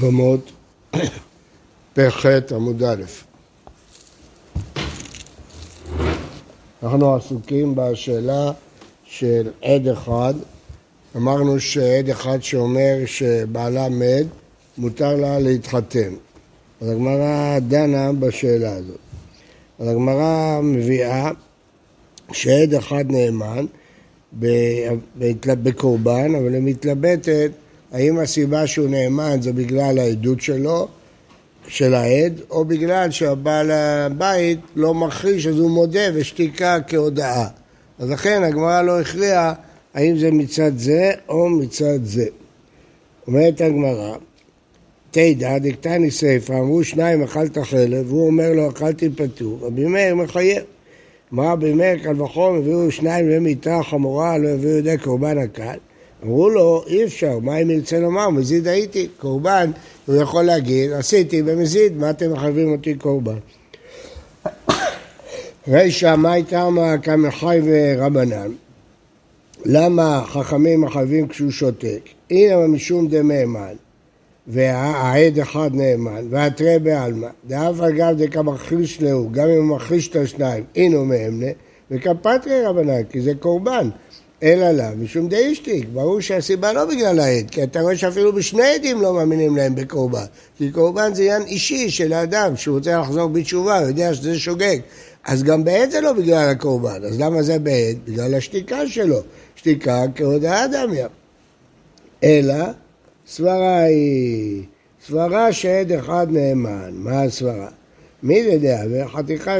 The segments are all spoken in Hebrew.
יבמות, פ"ח עמוד א'. אנחנו עסוקים בשאלה של עד אחד. אמרנו שעד אחד שאומר שבעלה מת, מותר לה להתחתן. אז הגמרא דנה בשאלה הזאת. אז הגמרא מביאה שעד אחד נאמן בקורבן, אבל היא מתלבטת האם הסיבה שהוא נאמן זה בגלל העדות שלו, של העד, או בגלל שהבעל הבית לא מכחיש אז הוא מודה ושתיקה כהודאה. אז לכן הגמרא לא הכריעה האם זה מצד זה או מצד זה. אומרת הגמרא, תדע דקתני ספר, אמרו שניים אכלת חלב, והוא אומר לו אכלתי פטור, רבי מאיר מחייב. אמר רבי מאיר קל וחום, הביאו שניים למיטה חמורה, לא הביאו ידי קורבן הקל. אמרו לו, אי אפשר, מה אם ירצה לומר, מזיד הייתי, קורבן, הוא יכול להגיד, עשיתי במזיד, מה אתם מחייבים אותי קורבן? רישא, מה איתמה כמחי ורבנן? למה חכמים מחייבים כשהוא שותק? הנה משום דמאמן, והעד אחד נאמן, והתרי בעלמא, דאף אגב דקמחיש להו, גם אם הוא מכחיש את השניים, אינו מאמנה, וכפתרי רבנן, כי זה קורבן. אלא לה, משום די אשתיק. ברור שהסיבה לא בגלל העד, כי אתה רואה שאפילו בשני עדים לא מאמינים להם בקורבן. כי קורבן זה עניין אישי של האדם, שהוא רוצה לחזור בתשובה, הוא יודע שזה שוגג. אז גם בעד זה לא בגלל הקורבן, אז למה זה בעד? בגלל השתיקה שלו. שתיקה כהודאה דמיה. אלא, סברה היא, סברה שעד אחד נאמן. מה הסברה? מי יודע, וחתיכה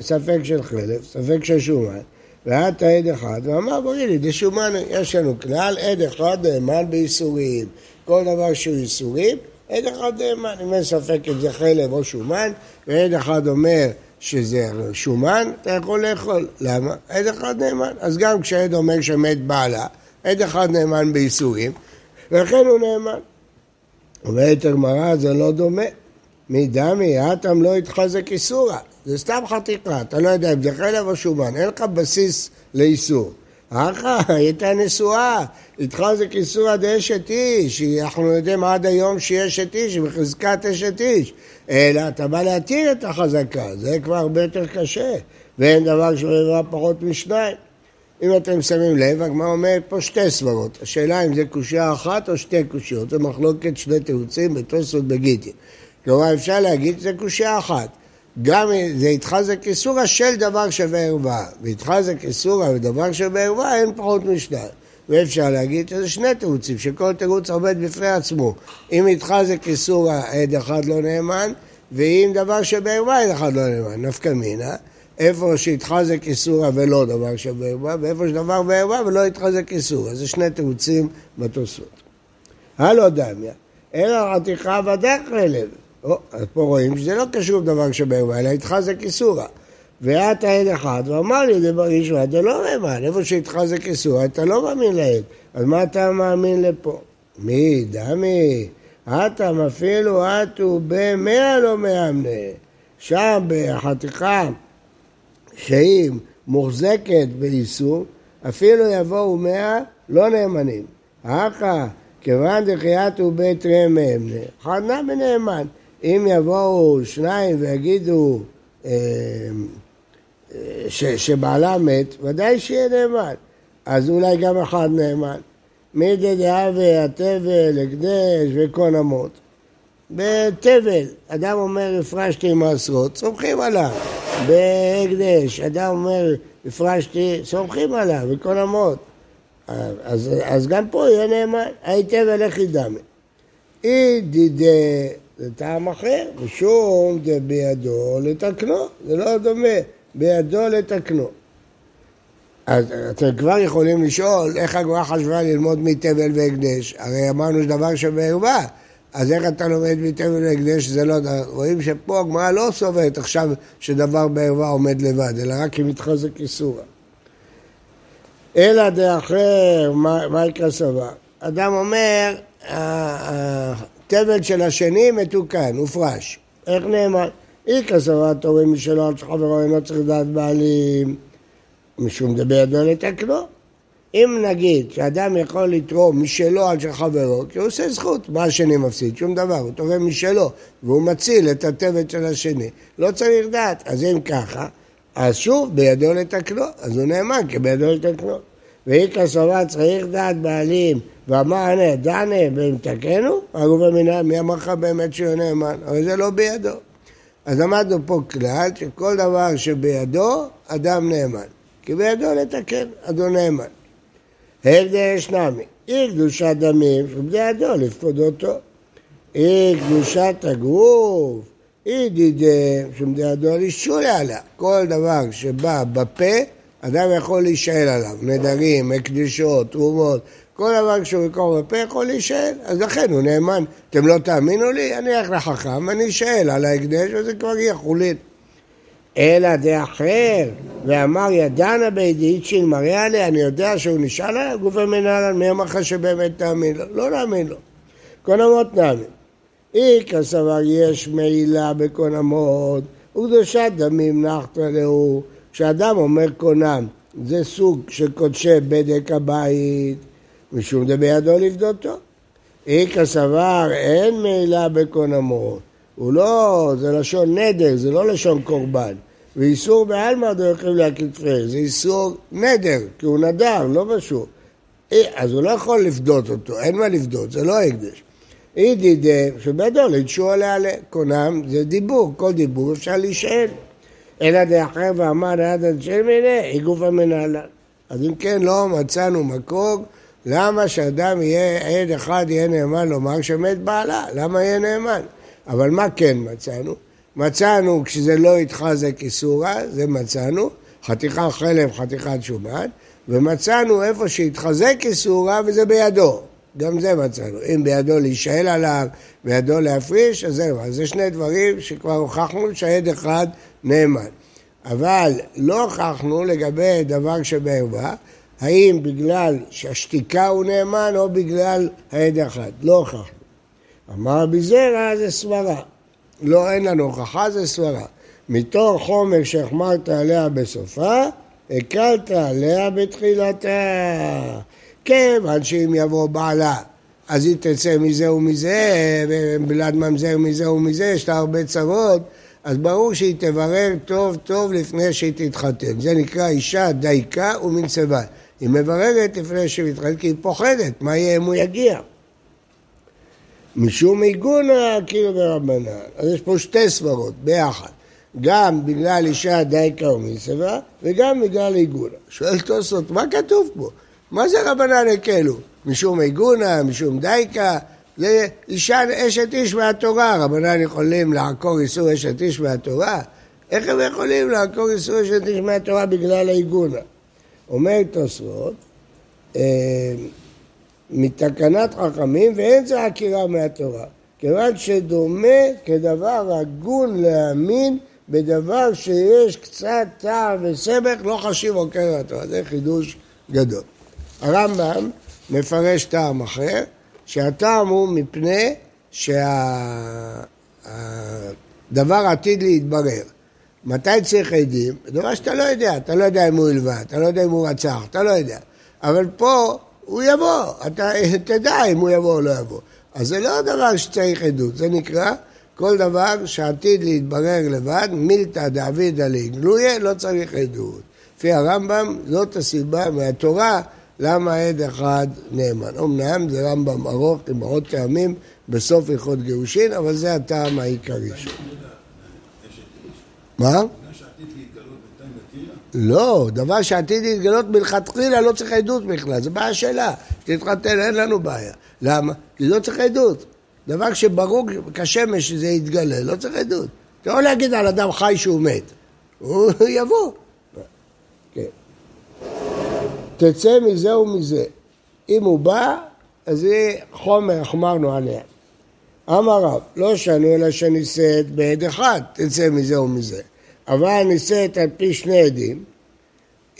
ספק של חלף, ספק של שומן. ואת עד אחד, ואמר בואי לי, דשומן, יש לנו כלל, עד אחד נאמן בייסורים. כל דבר שהוא ייסורים, עד אחד נאמן. אם אין ספק אם זה חלב או שומן, ועד אחד אומר שזה שומן, אתה יכול לאכול. למה? עד אחד נאמן. אז גם כשעד אומר שמת בעלה, עד אחד נאמן בייסורים, ולכן הוא נאמן. אומרת הגמרא, זה לא דומה. מדמי, אטם לא יתחזק איסורה. זה סתם חתיכה, אתה לא יודע אם זה חלב או שומן, אין לך בסיס לאיסור. אחא, הייתה נשואה, איתך זה כיסורא דאשת איש, אנחנו יודעים עד היום שהיא אשת איש, בחזקת אשת איש. אלא אתה בא להתיר את החזקה, זה כבר הרבה יותר קשה, ואין דבר שבדבר פחות משניים. אם אתם שמים לב, הגמרא אומרת פה שתי סברות. השאלה אם זה קושייה אחת או שתי קושיות, זה מחלוקת שני תירוצים בתוספות בגיטין. כלומר, אפשר להגיד שזה קושייה אחת. גם זה התחזק איסורא של דבר שווה ערווה, והתחזק איסורא ודבר שווה ערווה אין פחות משניים. ואפשר להגיד שזה שני תירוצים, שכל תירוץ עומד בפני עצמו. אם התחזק איסורא עד אחד לא נאמן, ואם דבר שבערווה עד אחד לא נאמן, נפקא מינה. איפה שהתחזק איסורא ולא דבר שבערווה, ואיפה שדבר בערווה ולא התחזק איסורא. זה שני תירוצים בתוספות. הלא דמיה, אלא עתיכה ודק חלב. אז פה רואים שזה לא קשור לדבר שבערווה, אלא איתך זה כיסורה. ואת העד אחד, ואמר לי דבר ראשון, אתה לא מאמין, איפה שאיתך זה כיסורה, אתה לא מאמין לעד. אז מה אתה מאמין לפה? מי, דמי, אטם אפילו אטו במאה לא מאמנה. שם בחתיכה שהיא מוחזקת באיסור, אפילו יבואו מאה לא נאמנים. אחא, כיוון דחייתו בית רמם, אחד נמי נאמן. אם יבואו שניים ויגידו אה, ש, שבעלה מת, ודאי שיהיה נאמן. אז אולי גם אחד נאמן. מי דדהווה, התבל, הקדש וקון אמות. בתבל, אדם אומר הפרשתי מעשרות, סומכים עליו. בהקדש, אדם אומר הפרשתי, סומכים עליו, וקון אמות. אז, אז גם פה יהיה נאמן, היטב אלך ידמה. אי דידי זה טעם אחר, משום זה בידו לתקנו, זה לא דומה, בידו לתקנו. אז אתם כבר יכולים לשאול איך הגמרא חשבה ללמוד מתבל והקדש, הרי אמרנו שדבר שבערווה, אז איך אתה לומד מתבל והקדש שזה לא... רואים שפה הגמרא לא סוברת עכשיו שדבר בערווה עומד לבד, אלא רק אם מתחזק איסורה. אלא דאחר, מה יקרא סבר? אדם אומר, תבל של השני מתוקן, הופרש. איך נאמר? איכא סברת הורים משלו עד שחברו אינו צריך לדעת בעלים, משום דבר ידו לתקנו. אם נגיד שאדם יכול לתרום משלו על של חברו, כי הוא עושה זכות, מה השני מפסיד? שום דבר, הוא תורם משלו, והוא מציל את התבת של השני. לא צריך דעת. אז אם ככה, אז שוב, בידו לתקנו, אז הוא נאמן כי בידו לתקנו. ואיכא סובה צריך דעת בעלים, ואמר ענה דענה ומתקנו, הגוף המינהל, מי אמר לך באמת שהוא נאמן? אבל זה לא בידו. אז למדנו פה כלל שכל דבר שבידו, אדם נאמן. כי בידו לתקן, אדון נאמן. הבדל נמי, אי קדושת דמים שבדידו לפקוד אותו. אי קדושת הגוף, אי דידי שבדידו לשול עליה. כל דבר שבא בפה, אדם יכול להישאל עליו. נדרים, הקדישות, תרומות, כל דבר כשהוא יקרוא בפה יכול להישאל, אז לכן הוא נאמן. אתם לא תאמינו לי? אני אלך לחכם, אני אשאל על ההקדש וזה כבר יהיה חולין. אלא דאחר, ואמר ידענה בידית של מראה עליה, אני יודע שהוא נשאל עליה, גופי מנהלן, מי אמר לך שבאמת תאמין לו? לא להאמין לו. קונמות נאמין. איכא סבר יש מעילה בקונמות, וקדושת דמים נחתא להו. כשאדם אומר קונם, זה סוג של קודשי בדק הבית, משום דבידו לפדותו. איכא סבר אין מעילה בקונמות. הוא לא, זה לשון נדר, זה לא לשון קורבן. ואיסור בעלמא דרכיב להקטפי, זה איסור נדר, כי הוא נדר, לא משהו. אז הוא לא יכול לפדות אותו, אין מה לפדות, זה לא הקדש. אי דידה, שבדול, ידשו עליה קונם, זה דיבור, כל דיבור אפשר להישאל. אלא דאחר ואמר ליד אנשי מיני, היא גוף המנהלה. אז אם כן, לא מצאנו מקור, למה שאדם יהיה, עד אחד יהיה נאמן לומר שמת בעלה? למה יהיה נאמן? אבל מה כן מצאנו? מצאנו כשזה לא התחזק איסורה, זה מצאנו, חתיכה חלב, חתיכת שומן, ומצאנו איפה שהתחזק איסורה וזה בידו, גם זה מצאנו. אם בידו להישאל עליו, בידו להפריש, אז זהו, אז זה שני דברים שכבר הוכחנו שהעד אחד נאמן. אבל לא הוכחנו לגבי דבר שבערווה, האם בגלל שהשתיקה הוא נאמן או בגלל העד אחד, לא הוכחנו. אמר בזרע זה סברה. לא, אין לנו הוכחה, זה סברה. מתור חומר שהחמרת עליה בסופה, הקלת עליה בתחילתה. כיוון שאם יבוא בעלה, אז היא תצא מזה ומזה, ובלעד ממזר מזה ומזה, יש לה הרבה צרות, אז ברור שהיא תברר טוב טוב לפני שהיא תתחתן. זה נקרא אישה דייקה ומנצבה. היא מבררת לפני שהיא מתחתנת, כי היא פוחדת, מה יהיה אם הוא יגיע. משום עיגונה כאילו ברבנן. אז יש פה שתי סברות ביחד. גם בגלל אישה דייקה ומסבה, וגם בגלל עיגונה. שואל תוספות, מה כתוב פה? מה זה רבנן הקלו? משום עיגונה, משום דייקה? זה אישה אשת איש מהתורה, רבנן יכולים לעקור איסור אשת איש מהתורה? איך הם יכולים לעקור איסור אשת איש מהתורה בגלל העיגונה? אומר תוספות, אה, מתקנת חכמים ואין זה עקירה מהתורה. כיוון שדומה כדבר הגון להאמין בדבר שיש קצת טעם וסמך, לא חשיב עוקר התורה. זה חידוש גדול. הרמב"ם מפרש טעם אחר, שהטעם הוא מפני שהדבר עתיד להתברר. מתי צריך עדים? דבר שאתה לא יודע, אתה לא יודע אם הוא הלווה, אתה לא יודע אם הוא רצח, אתה לא יודע. אבל פה הוא יבוא, אתה תדע אם הוא יבוא או לא יבוא. אז זה לא דבר שצריך עדות, זה נקרא כל דבר שעתיד להתברר לבד, מילתא דאבידא גלויה, לא צריך עדות. לפי הרמב"ם, זאת הסיבה מהתורה למה עד אחד נאמן. אמנם זה רמב"ם ארוך עם עוד טעמים בסוף הלכות גירושין, אבל זה הטעם העיקרי שלו. מה? לא, דבר שעתיד להתגלות מלכתחילה לא צריך עדות בכלל, זו בעיה שלה. תתחתן, אין לנו בעיה. למה? כי לא צריך עדות. דבר שברור כשמש שזה יתגלה, לא צריך עדות. אתה יכול להגיד על אדם חי שהוא מת, הוא יבוא. כן. תצא מזה ומזה. אם הוא בא, אז זה חומר, החמרנו עליה. אמר רב, לא שנו אלא שנישאת בעד אחד, תצא מזה ומזה. אבל נישאת על פי שני עדים,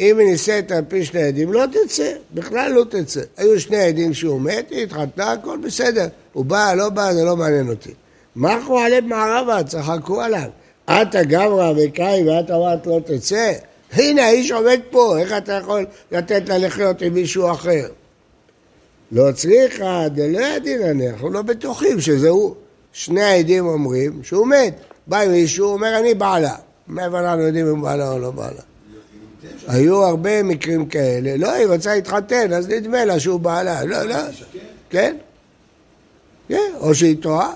אם היא נישאת על פי שני עדים, לא תצא, בכלל לא תצא. היו שני עדים שהוא מת, היא התחתנה, הכל בסדר. הוא בא, לא בא, זה לא מעניין אותי. מחו עליהם מערבה, צחקו עליו. את הגברא וקאי ואת אמרת לא תצא? הנה האיש עומד פה, איך אתה יכול לתת לה לחיות עם מישהו אחר? לא צריכה, דלא ידין אני, אנחנו לא בטוחים שזה הוא. שני העדים אומרים שהוא מת. בא עם מישהו, אומר אני בעלה. מאיפה אנחנו יודעים אם בעלה או לא בעלה? היו הרבה מקרים כאלה. לא, היא רוצה להתחתן, אז נדמה לה שהוא בעלה. לא, לא. כן. כן, או שהיא טועה.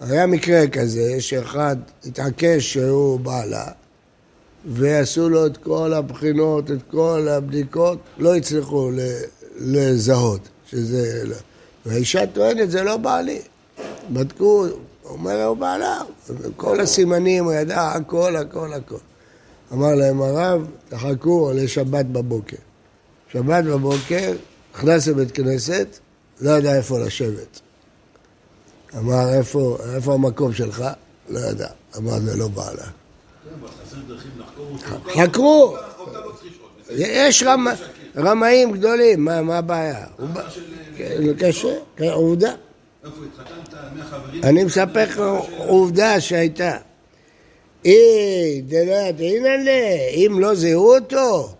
היה מקרה כזה שאחד התעקש שהוא בעלה ועשו לו את כל הבחינות, את כל הבדיקות, לא הצליחו לזהות שזה... לא. והאישה טוענת, זה לא בעלי. בדקו, אומר, הוא בעלה. כל הסימנים, הוא ידע הכל, הכל, הכל. אמר להם הרב, תחכו לשבת בבוקר. שבת בבוקר, נכנס לבית כנסת, לא ידע איפה לשבת. אמר, איפה, איפה המקום שלך? לא ידע. אמר, זה לא בעלה. חקרו. יש רמאים גדולים, מה הבעיה? כן, קשה, כן, עובדה. אני מספר לך עובדה שהייתה. אי, דלא ידעינן אם לא זיהו אותו,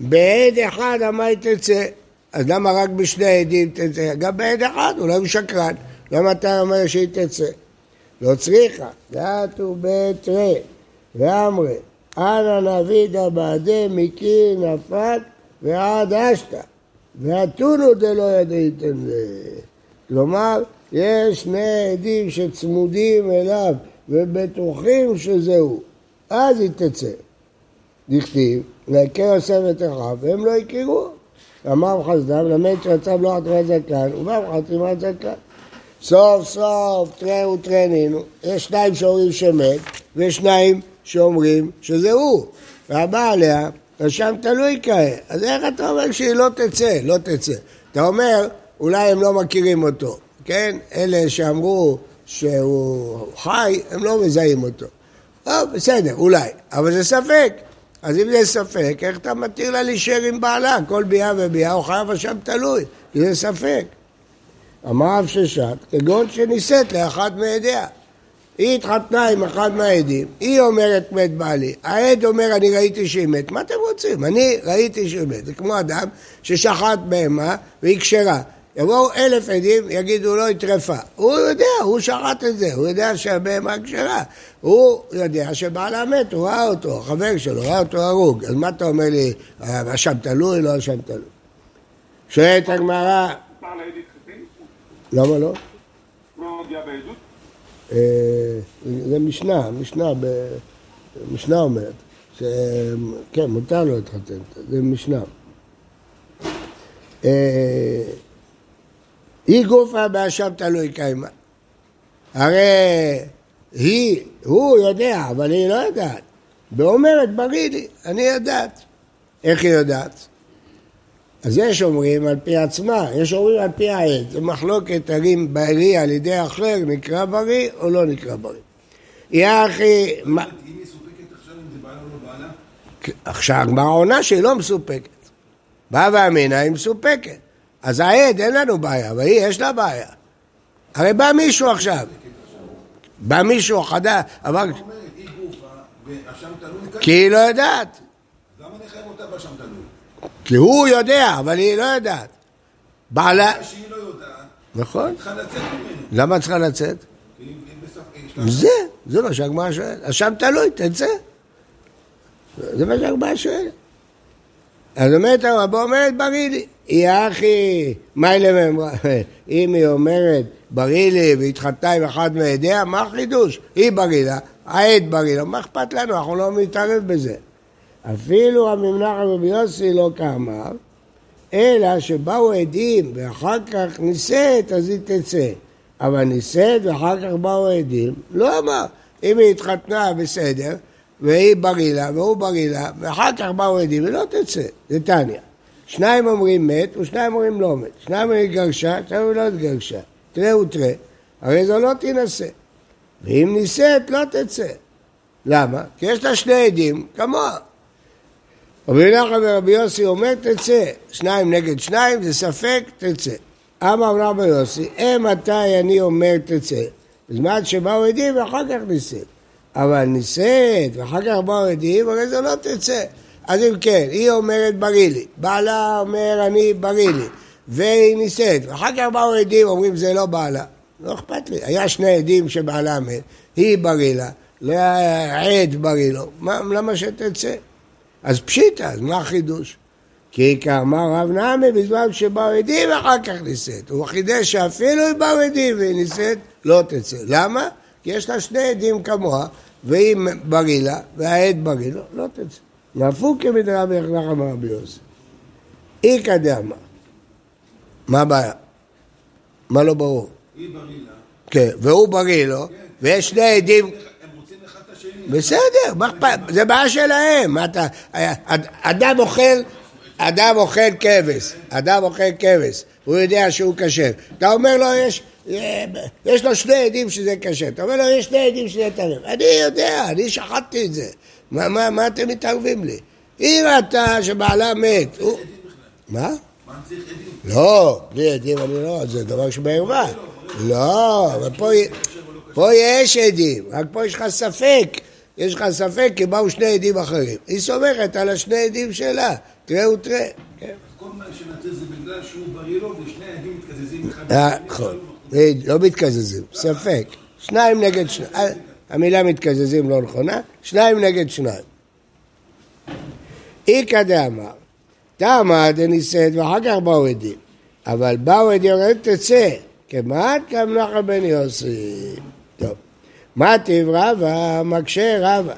בעד אחד אמר תצא. אז למה רק בשני עדים תצא? גם בעד אחד, אולי הוא שקרן. למה אתה אומר שהיא תצא? לא צריכה, דעתו בתרי, ואמרי, אנא נבידא בעדי מקיר נפת ועד אשתא, ואתונו דלא ידעיתן זה. כלומר, יש שני עדים שצמודים אליו ובטוחים שזהו, אז היא תצא. דכתיב, להכר יוסף את והם לא הכירו. אמר חסדם, למד שרצה בלוח תרי זקן, ובא בחתימת זקן. סוף סוף תראה ותרנינו, יש שניים שאומרים שמת, ויש שניים שאומרים שזה הוא. והבא עליה, ושם תלוי כעת. אז איך אתה אומר שהיא לא תצא? לא תצא. אתה אומר, אולי הם לא מכירים אותו, כן? אלה שאמרו שהוא חי, הם לא מזהים אותו. טוב, בסדר, אולי, אבל זה ספק. אז אם זה ספק, איך אתה מתיר לה להישאר עם בעלה? כל ביאה וביאה הוא חייב אשם תלוי, כי זה ספק. אמר אב ששת, כגון שנישאת לאחד מעדיה. היא התחתנה עם אחד מהעדים, היא אומרת מת בעלי, העד אומר אני ראיתי שהיא מת, מה אתם רוצים? אני ראיתי שהיא מת, זה כמו אדם ששחט בהמה והיא כשרה. יבואו אלף עדים, יגידו לא, היא טרפה. הוא יודע, הוא שחט את זה, הוא יודע שהבהמה כשרה. הוא יודע שבעלה מת, הוא ראה אותו, החבר שלו, ראה אותו הרוג. אז מה אתה אומר לי, אשם תלוי, לא אשם תלוי? שואלת הגמרא... למה לא? אה, זה משנה, משנה, משנה אומרת, כן, מותר לו להתחתן, זה משנה. אה, היא גופה באשם תלוי קיימה. הרי היא, הוא יודע, אבל היא לא יודעת. ואומרת, בריא לי, אני יודעת. איך היא יודעת? אז יש אומרים על פי עצמה, יש אומרים על פי העד. זה מחלוקת האם בריא על ידי אחר נקרא בריא או לא נקרא בריא. היא מסופקת עכשיו אם זה בעלה או לא בעלה? עכשיו הגמרא עונה שהיא לא מסופקת. באה ואמינא היא מסופקת. אז העד אין לנו בעיה, אבל היא יש לה בעיה. הרי בא מישהו עכשיו. בא מישהו חדש, אבל... כי היא לא יודעת. למה נחייב אותה באשם תלוי? כי הוא יודע, אבל היא לא יודעת. בעלה... שהיא לא יודעת, נכון. היא. למה צריכה לצאת? זה, זה מה שהגמרא שואלת. אשם תלוי, תצא. זה מה שהגמרא שואלת. אז אומרת הרבו אומרת בריא לי. היא אחי, מה לממרה? אם היא אומרת בריא לי והתחתנה עם אחד מעדיה, מה החידוש? היא בריא לה, העד בריא לה, מה אכפת לנו? אנחנו לא מתערב בזה. אפילו הממנח רבי יוסי לא כאמר, אלא שבאו עדים ואחר כך נישאת, אז היא תצא. אבל נישאת ואחר כך באו עדים, לא אמר. אם היא התחתנה בסדר, והיא בריא לה והוא בריא לה, ואחר כך באו עדים, היא לא תצא. זה טניה. שניים אומרים מת ושניים אומרים לא מת. שניים אומרים גרשה, שניים אומרים לא התגרשה. תראה ותראה. הרי זו לא תינשא. ואם נישאת, לא תצא. למה? כי יש לה שני עדים כמוה. רבי נחמן ורבי יוסי אומר תצא, שניים נגד שניים זה ספק תצא. אמר רבי יוסי, אה מתי אני אומר תצא? בזמן שבאו עדים ואחר כך נישאת. אבל נישאת ואחר כך באו עדים, הרי זה לא תצא. אז אם כן, היא אומרת בריא לי, בעלה אומר אני בריא לי, והיא נישאת, ואחר כך באו עדים, אומרים זה לא בעלה, לא אכפת לי, היה שני עדים שבעלה מת, היא בריא לה, לעד בריא לו, מה, למה שתצא? אז פשיטא, אז מה החידוש? כי כאמר רב נעמי בזמן שבאו עדים ואחר כך נישאת. הוא חידש שאפילו אם באו עדים והיא נישאת, לא תצא. למה? כי יש לה שני עדים כמוה, והיא בריא לה, והעד בריא לו, לא תצא. נהפוך כמדרבי יחנך אמר רבי יוסי. איכא דאמר. מה הבעיה? מה לא ברור? היא בריא לה. כן, והוא בריא לו, ויש שני עדים... הם רוצים אחד את השני. בסדר, מה אכפת? זה בעיה שלהם. אתה... אדם אוכל, אדם אוכל כבש, אדם אוכל כבש, הוא יודע שהוא כשר. אתה אומר לו, יש, יש לו שני עדים שזה כשר. אתה אומר לו, יש שני עדים שזה טרף. אני יודע, אני שחטתי את זה. מה, מה, מה אתם מתערבים לי? היא ראתה שבעלה מת. הוא... מה? מה צריך עדים? לא, בלי עדים אני לא, זה דבר שבערווה. לא, אבל פה, פה יש עדים, רק פה יש לך ספק. יש לך ספק כי באו שני עדים אחרים. היא סומכת על השני עדים שלה, תראה ותראה. כן. כל מה שנצא זה בגלל שהוא בריא לו ושני העדים מתקזזים אחד אה, נכון, הוא- לא מתקזזים, ספק. שניים נגד שניים. אה, המילה מתקזזים לא נכונה, שניים נגד שניים. איכא דאמר, תמה דנישאת ואחר כך באו עדים. אבל באו עדים, תצא, כמעט כמנחל בן יוסי. טוב. מה טיב רבא? מקשה רבא.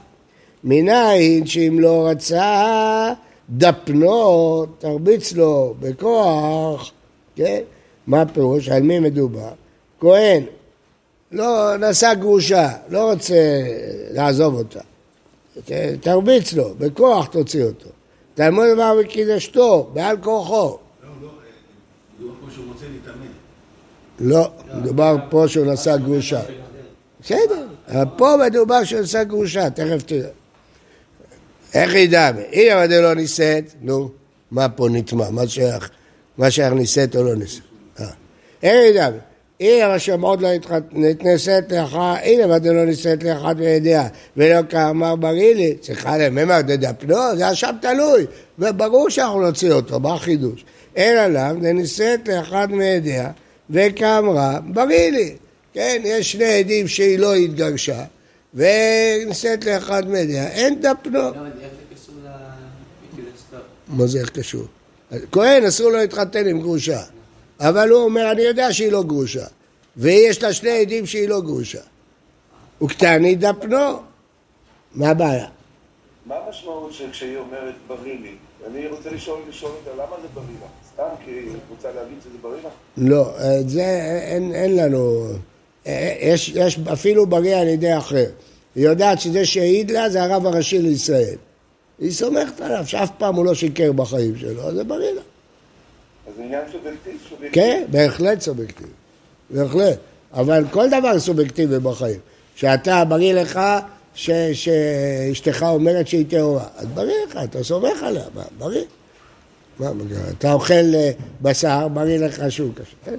מנין שאם לא רצה דפנו, תרביץ לו בכוח, כן? מה הפירוש? על מי מדובר? כהן, לא נשא גרושה, לא רוצה לעזוב אותה. ת- תרביץ לו, בכוח תוציא אותו. תלמוד דבר בקידשתו, בעל כורחו. לא, לא, אה, מדובר פה שהוא רוצה להתאמן. לא, מדובר פה שהוא נשא גרושה. בסדר, פה מדובר נשא גרושה, תכף תראה. איך ידע? הנה אבל לא נישאת, נו, מה פה נטמע? מה שייך? מה שייך נישאת או לא נישאת? אה. איך ידע? הנה אבל שמעות לא נתנשאת לך, הנה זה לא נישאת לאחד מידיעה, ולא כאמר בריא לי, צריכה לממר דדפנו, זה אשם תלוי, וברור שאנחנו נוציא אותו, מה החידוש? אלא לאו דנישאת לאחד מידיה, וכאמרה בריא לי. כן, יש שני עדים שהיא לא התגרשה, ונישאת לאחד מידיה, אין דפנו. לקילסטר? מה זה איך קשור? כהן אסור לו להתחתן עם גרושה, אבל הוא אומר, אני יודע שהיא לא גרושה, ויש לה שני עדים שהיא לא גרושה. וקטני דפנו. מה הבעיה? מה המשמעות של כשהיא אומרת בריא לי? אני רוצה לשאול, לשאול אותה, למה זה בריא לך? סתם כי היא רוצה להגיד שזה בריא לך? לא, את זה אין, אין לנו, יש, יש אפילו בריא על ידי אחר. היא יודעת שזה שהעיד לה זה הרב הראשי לישראל. היא סומכת עליו שאף פעם הוא לא שיקר בחיים שלו, אז זה בריא לה. אז זה עניין סובייקטיבי. כן, בהחלט סובייקטיבי. בהחלט. אבל כל דבר סובייקטיבי בחיים. שאתה, בריא לך ש- שאשתך אומרת שהיא טהורה. אז בריא לך, אתה סומך עליה, בריא. מה, מה, אתה אוכל אה, בשר, בריא לך שהוא קשה.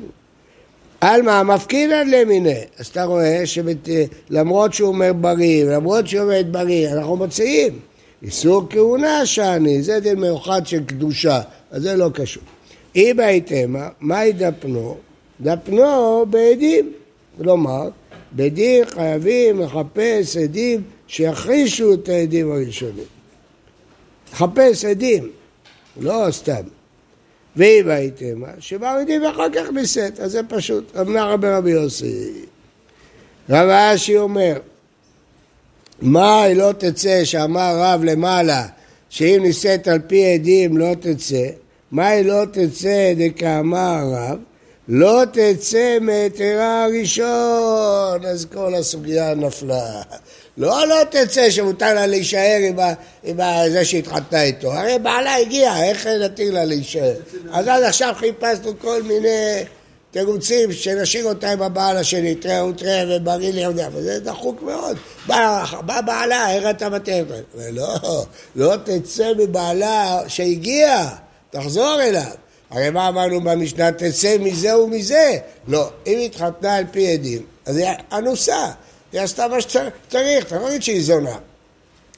עלמא מפקינן למיני. אז אתה רואה שלמרות שהוא אומר בריא, למרות שהוא אומר בריא, אנחנו מוציאים. איסור כהונה שאני, זה דין מיוחד של קדושה, אז זה לא קשור. אם הייתמה, מהי דפנו? דפנו בעדים. כלומר, בדין חייבים לחפש עדים שיכחישו את העדים הראשונים. לחפש עדים, לא סתם. ואם הייתם, שבאו עדים ואחר כך נישאת, אז זה פשוט. אמנה רבי רבי יוסי. רב אשי אומר, מאי לא תצא, שאמר רב למעלה, שאם נישאת על פי עדים לא תצא, מאי לא תצא דקאמר רב, לא תצא מהיתרה הראשון, אז כל הסוגיה נפלה. לא לא תצא שמותר לה להישאר עם, ה, עם ה, זה שהתחתנה איתו, הרי בעלה הגיע, איך נתיר לה להישאר? אז עד עכשיו חיפשנו כל מיני תירוצים שנשאיר אותה עם הבעל השני, תראה ותראה ובריא לי, וזה דחוק מאוד. בא, בא בעלה, איך אתה מתאר? ולא, לא תצא מבעלה שהגיע, תחזור אליו. הרי מה אמרנו במשנה? תצא מזה ומזה. לא, אם התחתנה על פי עדים, אז היא אנוסה. היא עשתה מה שצריך, אתה לא שהיא זונה.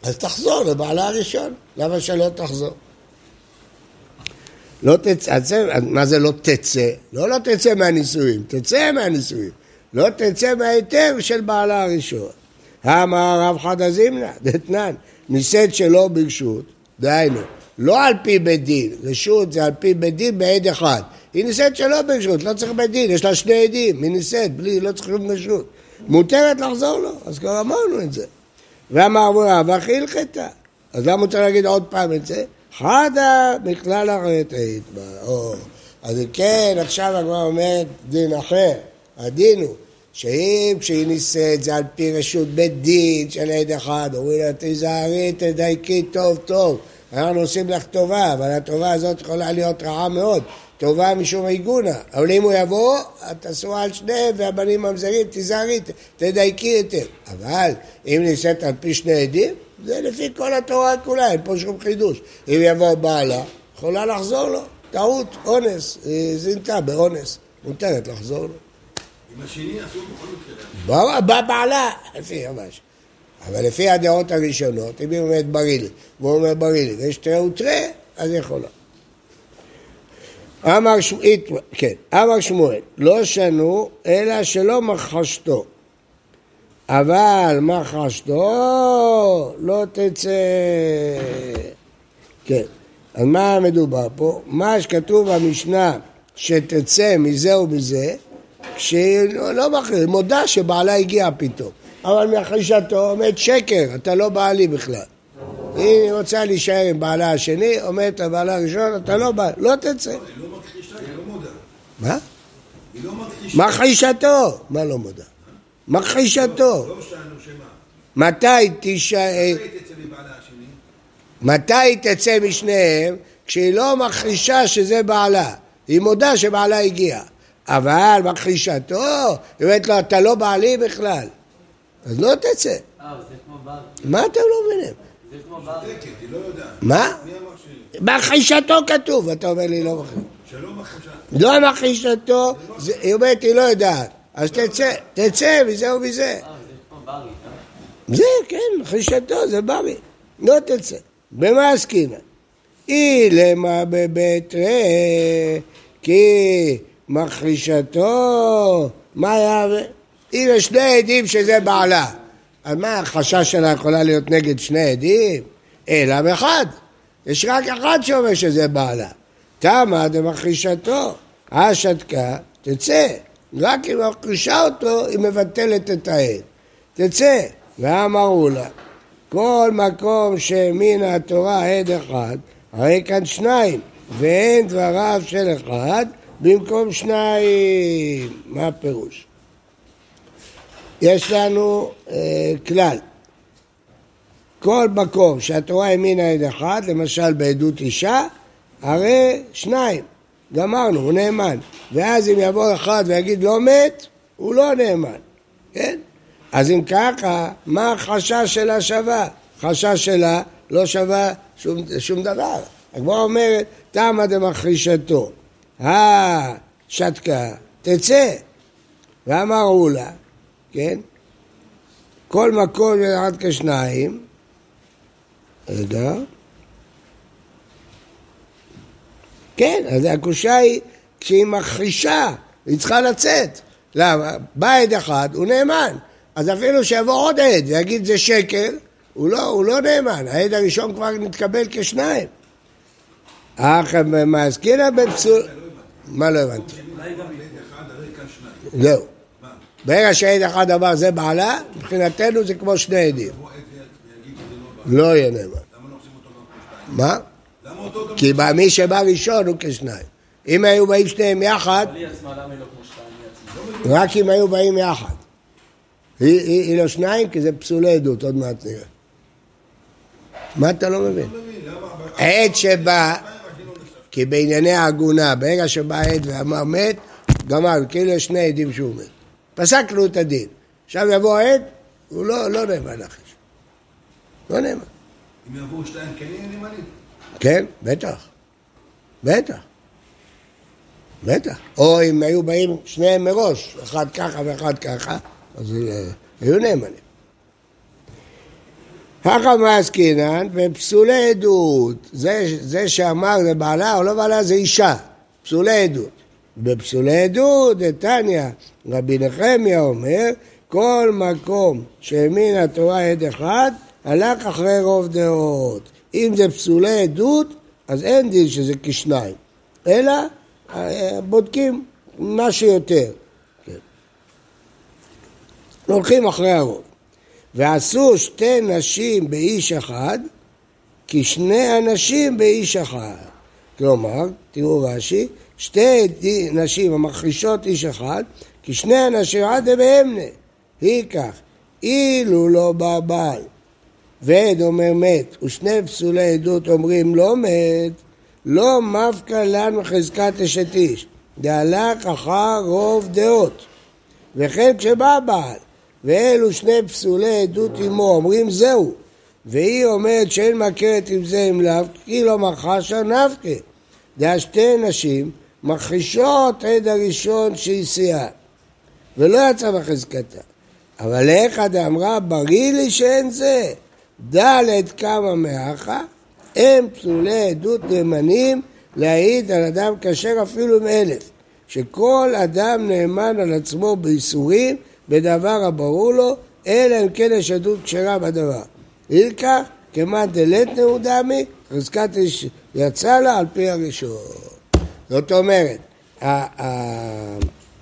אז תחזור לבעלה הראשון, למה שלא תחזור? לא תצא, מה זה לא תצא? לא לא תצא מהנישואים, תצא מהנישואים. לא תצא מההיתר של בעלה הראשון. אמר רב חדא זימנה, דתנן, נישאת שלא ברשות, דהיינו, לא על פי בית דין, רשות זה על פי בית דין בעד אחד. היא נישאת שלא ברשות, לא צריך בית דין, יש לה שני עדים, היא נישאת, בלי, לא צריך שום רשות. מותרת לחזור לו, אז כבר אמרנו את זה. ואמר אבו רבא הלכתה. אז למה הוא צריך להגיד עוד פעם את זה? חדה מכלל הרטעית. או, אז כן, עכשיו הגמרא אומרת דין אחר. הדין הוא שאם כשהיא נישאת זה על פי רשות בית דין של עד אחד, אומרים לה תיזהרי, תדייקי טוב טוב. אנחנו עושים לך טובה, אבל הטובה הזאת יכולה להיות רעה מאוד. טובה משום עיגונה. אבל אם הוא יבוא, את אסורה על שניהם, והבנים ממזרים, תיזהרי, תדייקי יותר. אבל אם נישאת על פי שני עדים, זה לפי כל התורה כולה, אין פה שום חידוש. אם יבוא בעלה, יכולה לחזור לו. טעות, אונס, היא זינתה באונס. מותרת לחזור לו. עם השני אסור בכל מקרה. בא בעלה, לפי ממש. אבל לפי הדעות הראשונות, אם היא אומרת ברילי, והוא אומר ברילי, ויש תראה ותראה, אז יכולה. אמר שמואל, כן, אמר שמואל, לא שנו, אלא שלא מחשתו. אבל מחשתו לא תצא. כן, אז מה מדובר פה? מה שכתוב במשנה שתצא מזה ומזה, לא, מכריז, מודה שבעלה הגיע פתאום. אבל מהחרישתו אומרת שקר, אתה לא בעלי בכלל. היא רוצה להישאר עם בעלה השני, אומרת לבעלה הראשון, אתה לא בעל, לא תצא. לא לא. מה? לא. מכחישתו. מה לא מודה? מכחישתו. לא. מתי תישאר, מתי תצא היא תצא משניהם? כשהיא לא מכחישה שזה בעלה. היא מודה שבעלה הגיע. אבל מכחישתו, היא אומרת לו, אתה לא בעלי בכלל. אז לא תצא. אה, זה כמו בר. מה אתם לא מבינים? מה? מכחישתו כתוב, אתה אומר לי לא מכחיש. לא מכחישתו, היא אומרת, היא לא יודעת. אז תצא, תצא מזה ומזה. זה ברי. כן, מכחישתו, זה בריא. לא תצא. במה עסקינן? אילמה בבית ראה, כי מכחישתו, מה? אם יש שני עדים שזה בעלה, אז מה החשש שלה יכולה להיות נגד שני עדים? אלא אחד. יש רק אחד שאומר שזה בעלה. תמה דמכחישתו, אה שתקה, תצא. רק אם מכחישה אותו, היא מבטלת את העד. תצא. ואמרו לה, כל מקום שמן התורה עד אחד, הרי כאן שניים, ואין דבריו של אחד במקום שניים. מה הפירוש? יש לנו אה, כלל. כל מקום שהתורה האמינה עד אחד, למשל בעדות אישה, הרי שניים. גמרנו, הוא נאמן. ואז אם יבוא אחד ויגיד לא מת, הוא לא נאמן, כן? אז אם ככה, מה החשש שלה שווה? חשש שלה לא שווה שום, שום דבר. הגמרא אומרת, תמה דמכחישתו. אה, שתקה, תצא. ואמרו לה, כן? כל מקום ירד כשניים, רגע. כן, אז הקושה היא כשהיא מכחישה, היא צריכה לצאת. למה? בא עד אחד, הוא נאמן. אז אפילו שיבוא עוד עד ויגיד זה שקר, הוא לא, הוא לא נאמן. העד הראשון כבר נתקבל כשניים. אך מעסקינא בפסול... מה לא הבנתי? עד אחד, הרי כאן שניים. זהו. ברגע שעד אחד אמר זה בעלה, מבחינתנו זה כמו שני עדים. לא. לא יהיה נאמן. לא? מה? כי מי שבא ראשון הוא כשניים. אם היו באים שניהם יחד, לא. רק אם היו באים יחד. היא, לא שניים כי זה פסולי עדות, עוד מעט נראה. מה אתה לא מבין? עד שבא. כי בענייני העגונה, ברגע שבא עד ואמר מת, גמר, כאילו יש שני עדים שהוא מת. פסקנו את הדין. עכשיו יבוא עד, הוא לא, לא נאמן לחיש. לא נאמן. אם יבואו שתיים כן יהיו נאמנים? כן, בטח. בטח. בטח. או אם היו באים שניהם מראש, אחד ככה ואחד ככה, אז אה, היו נאמנים. הכא עסקינן ופסולי עדות, זה, זה שאמר זה בעלה או לא בעלה זה אישה, פסולי עדות. בפסולי עדות, דתניא, רבי נחמיה אומר, כל מקום שהאמין התורה עד אחד, הלך אחרי רוב דעות. אם זה פסולי עדות, אז אין דין שזה כשניים, אלא אה, בודקים מה שיותר. כן. הולכים אחרי הרוב. ועשו שתי נשים באיש אחד, כשני אנשים באיש אחד. כלומר, תראו רש"י, שתי נשים המחרישות איש אחד, כי שני אנשים עד דבהמנה. היא כך, אילו לא בא בעל, ועד אומר מת, ושני פסולי עדות אומרים לא מת, לא מפקא לנו חזקת אשת איש, דהלך אחר רוב דעות. וכן כשבא בעל, ואלו שני פסולי עדות עמו, אומרים זהו, והיא אומרת שאין מכרת עם זה עם לאו, כי לא מחשה נפקא. דהה שתי נשים מכחישות עד הראשון שהיא סייעה, ולא יצא בחזקתה. אבל איך דאמרה בריא לי שאין זה, ד' כמה מאחה, הם פסולי עדות נאמנים להעיד על אדם כשר אפילו עם אלף, שכל אדם נאמן על עצמו בייסורים בדבר הברור לו, אלא אם כן יש עדות כשרה בדבר. אילקח, כמעט דלת נעודמי, חזקת יצא לה על פי הראשון. זאת אומרת,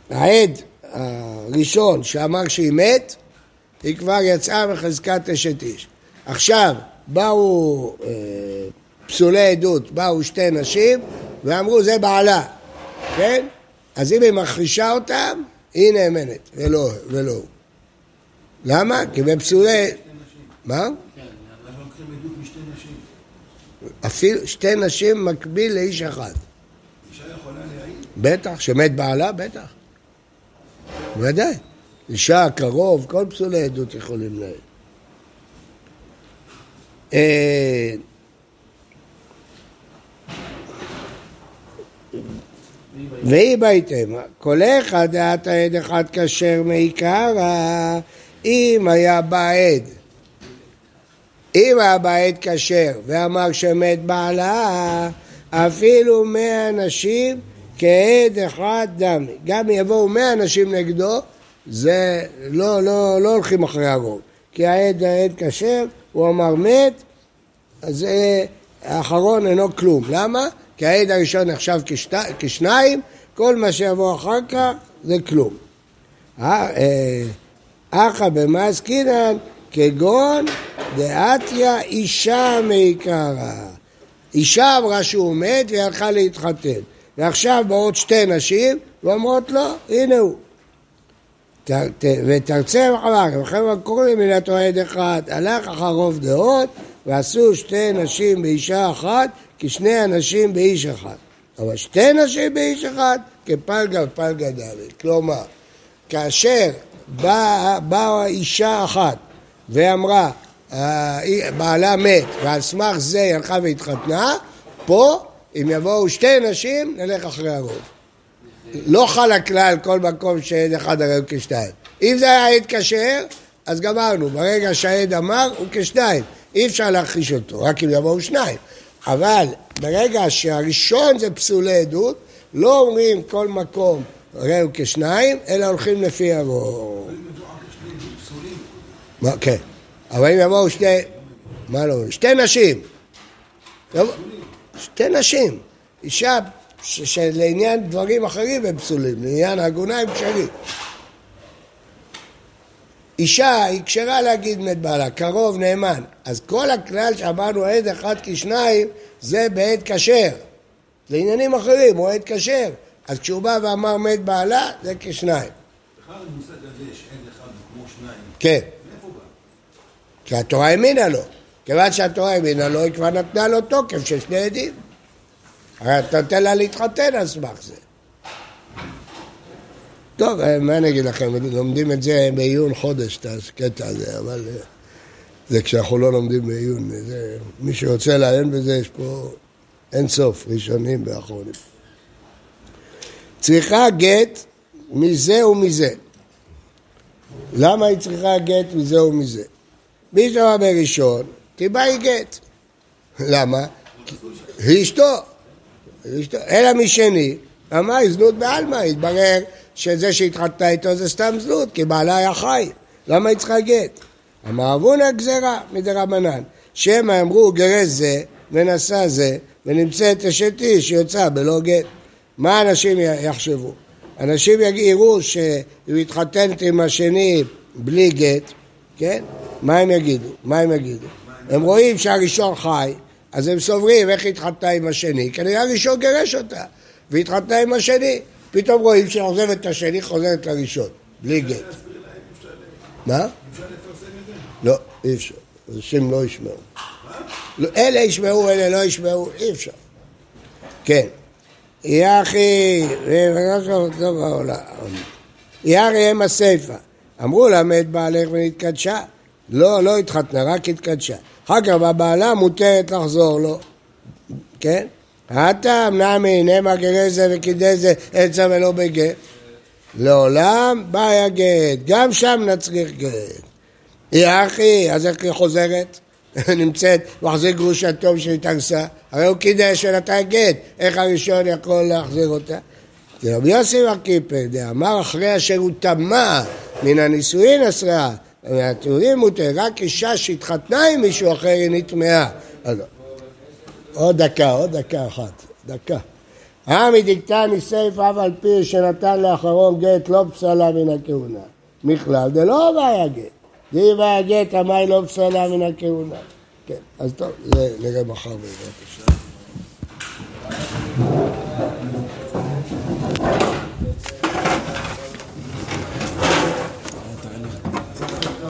העד הראשון שאמר שהיא מת, היא כבר יצאה מחזקת אשת איש. עכשיו, באו אה, פסולי עדות, באו שתי נשים ואמרו זה בעלה, כן? אז אם היא מחרישה אותם, היא נאמנת, ולא, ולא הוא. למה? כי בפסולי... מה? אפילו שתי נשים מקביל לאיש אחד. בטח, שמת בעלה, בטח. בוודאי. אישה, קרוב, כל פסולי עדות יכולים להעיד. אה, והיא בהתאמה, כל אחד דעת העד אחד כשר מעיקרא, אם היה בא עד, אם היה בא עד כשר ואמר שמת בעלה, אפילו מאה אנשים כעד אחד דמי. גם יבואו מאה אנשים נגדו, זה לא, לא, לא הולכים אחרי הרוב. כי העד העד כשר, הוא אמר מת, אז האחרון אינו כלום. למה? כי העד הראשון נחשב כשת... כשניים, כל מה שיבוא אחר כך זה כלום. אה, אה, אחא במסקינן כגון דעתיה אישה מעיקרא. אישה אמרה שהוא מת והיא הלכה להתחתן. ועכשיו באות שתי נשים ואומרות לו, הנה הוא. ותרצה וחבר, וחבר'ה קוראים מן התועד אחד, הלך אחר רוב דעות ועשו שתי נשים באישה אחת כשני אנשים באיש אחד. אבל שתי נשים באיש אחד כפלגה ופלגה ד'. כלומר, כאשר באה בא אישה אחת ואמרה, בעלה מת, ועל סמך זה היא הלכה והתחתנה, פה, אם יבואו שתי נשים, נלך אחרי הרוב. לא חל הכלל כל מקום שעד אחד הרי הוא כשתיים. אם זה היה עד כשר, אז גמרנו. ברגע שהעד אמר, הוא כשתיים. אי אפשר להכחיש אותו, רק אם יבואו שניים. אבל ברגע שהראשון זה פסולי עדות, לא אומרים כל מקום הרי הוא כשניים, אלא הולכים לפי הרוב. כן. אבל אם יבואו שתי... מה לא? שתי נשים. שתי נשים. אישה שלעניין דברים אחרים הם פסולים, לעניין עגונה הם כשרים. אישה היא כשרה להגיד מת בעלה, קרוב, נאמן. אז כל הכלל שאמרנו עד אחד כשניים זה בעד כשר. לעניינים אחרים הוא עד כשר. אז כשהוא בא ואמר מת בעלה זה כשניים. בכלל המושג הזה שעד אחד כמו שניים. כן. מאיפה בא? כי התורה האמינה לו. כיוון שהתורה האמינה לו, היא כבר נתנה לו תוקף של שני עדים. הרי אתה נותן לה להתחתן על סמך זה. טוב, אה, מה אני אגיד לכם, לומדים את זה בעיון חודש, את הקטע הזה, אבל אה, זה כשאנחנו לא לומדים בעיון. זה, מי שרוצה לעיין בזה, יש פה אין סוף, ראשונים ואחרונים. צריכה גט מזה ומזה. למה היא צריכה גט מזה ומזה? מי שאמר בראשון, תיבאי גט. למה? היא אשתו. אלא משני, אמר זנות בעלמא, התברר שזה שהתחתנה איתו זה סתם זנות, כי בעלה היה חי, למה היא צריכה גט? אמר אבונה גזירה מדרבנן, שמא אמרו גרש זה ונשא זה ונמצאת אשת איש שיוצא בלא גט. מה אנשים יחשבו? אנשים יראו שהוא התחתנת עם השני בלי גט, כן? מה הם יגידו? מה הם יגידו? הם רואים שהראשון חי, אז הם סוברים איך התחתנה עם השני, כנראה הראשון גירש אותה, והתחתנה עם השני. פתאום רואים שהיא עוזבת את השני, חוזרת לראשון, בלי גט. מה? לא, אי אפשר. אנשים לא ישמעו. לא, אלה ישמעו, אלה לא ישמעו, אי אפשר. כן. יחי, יחי אם הסיפה. אמרו לה מת בעלך ונתקדשה. לא, לא התחתנה, רק התקדשה. אחר כך בבעלה מותרת לחזור לו. כן? הטעם נמי נאמר גרזה וקידזה עצה ולא בגט. לעולם בעיה גט, גם שם נצריך גט. היא אחי, אז איך היא חוזרת? נמצאת מחזיר גרושתו שהתארסה, הרי הוא קידש ונתן גט, איך הראשון יכול להחזיר אותה? רבי יוסי מקיפר אמר אחרי אשר הוא טמא מן הנישואין אסרה, מהתיאורים מותר, רק אישה שהתחתנה עם מישהו אחר היא נטמעה. עוד דקה, עוד דקה אחת, דקה. העמי דיקתני סייף אף על פי שנתן לאחרון גט לא פסלה מן הכהונה. מכלל דלא בעיה גט. דהי בעיה גט המאי לא פסלה מן הכהונה. כן, אז טוב, זה נראה מחר בעזרת השם.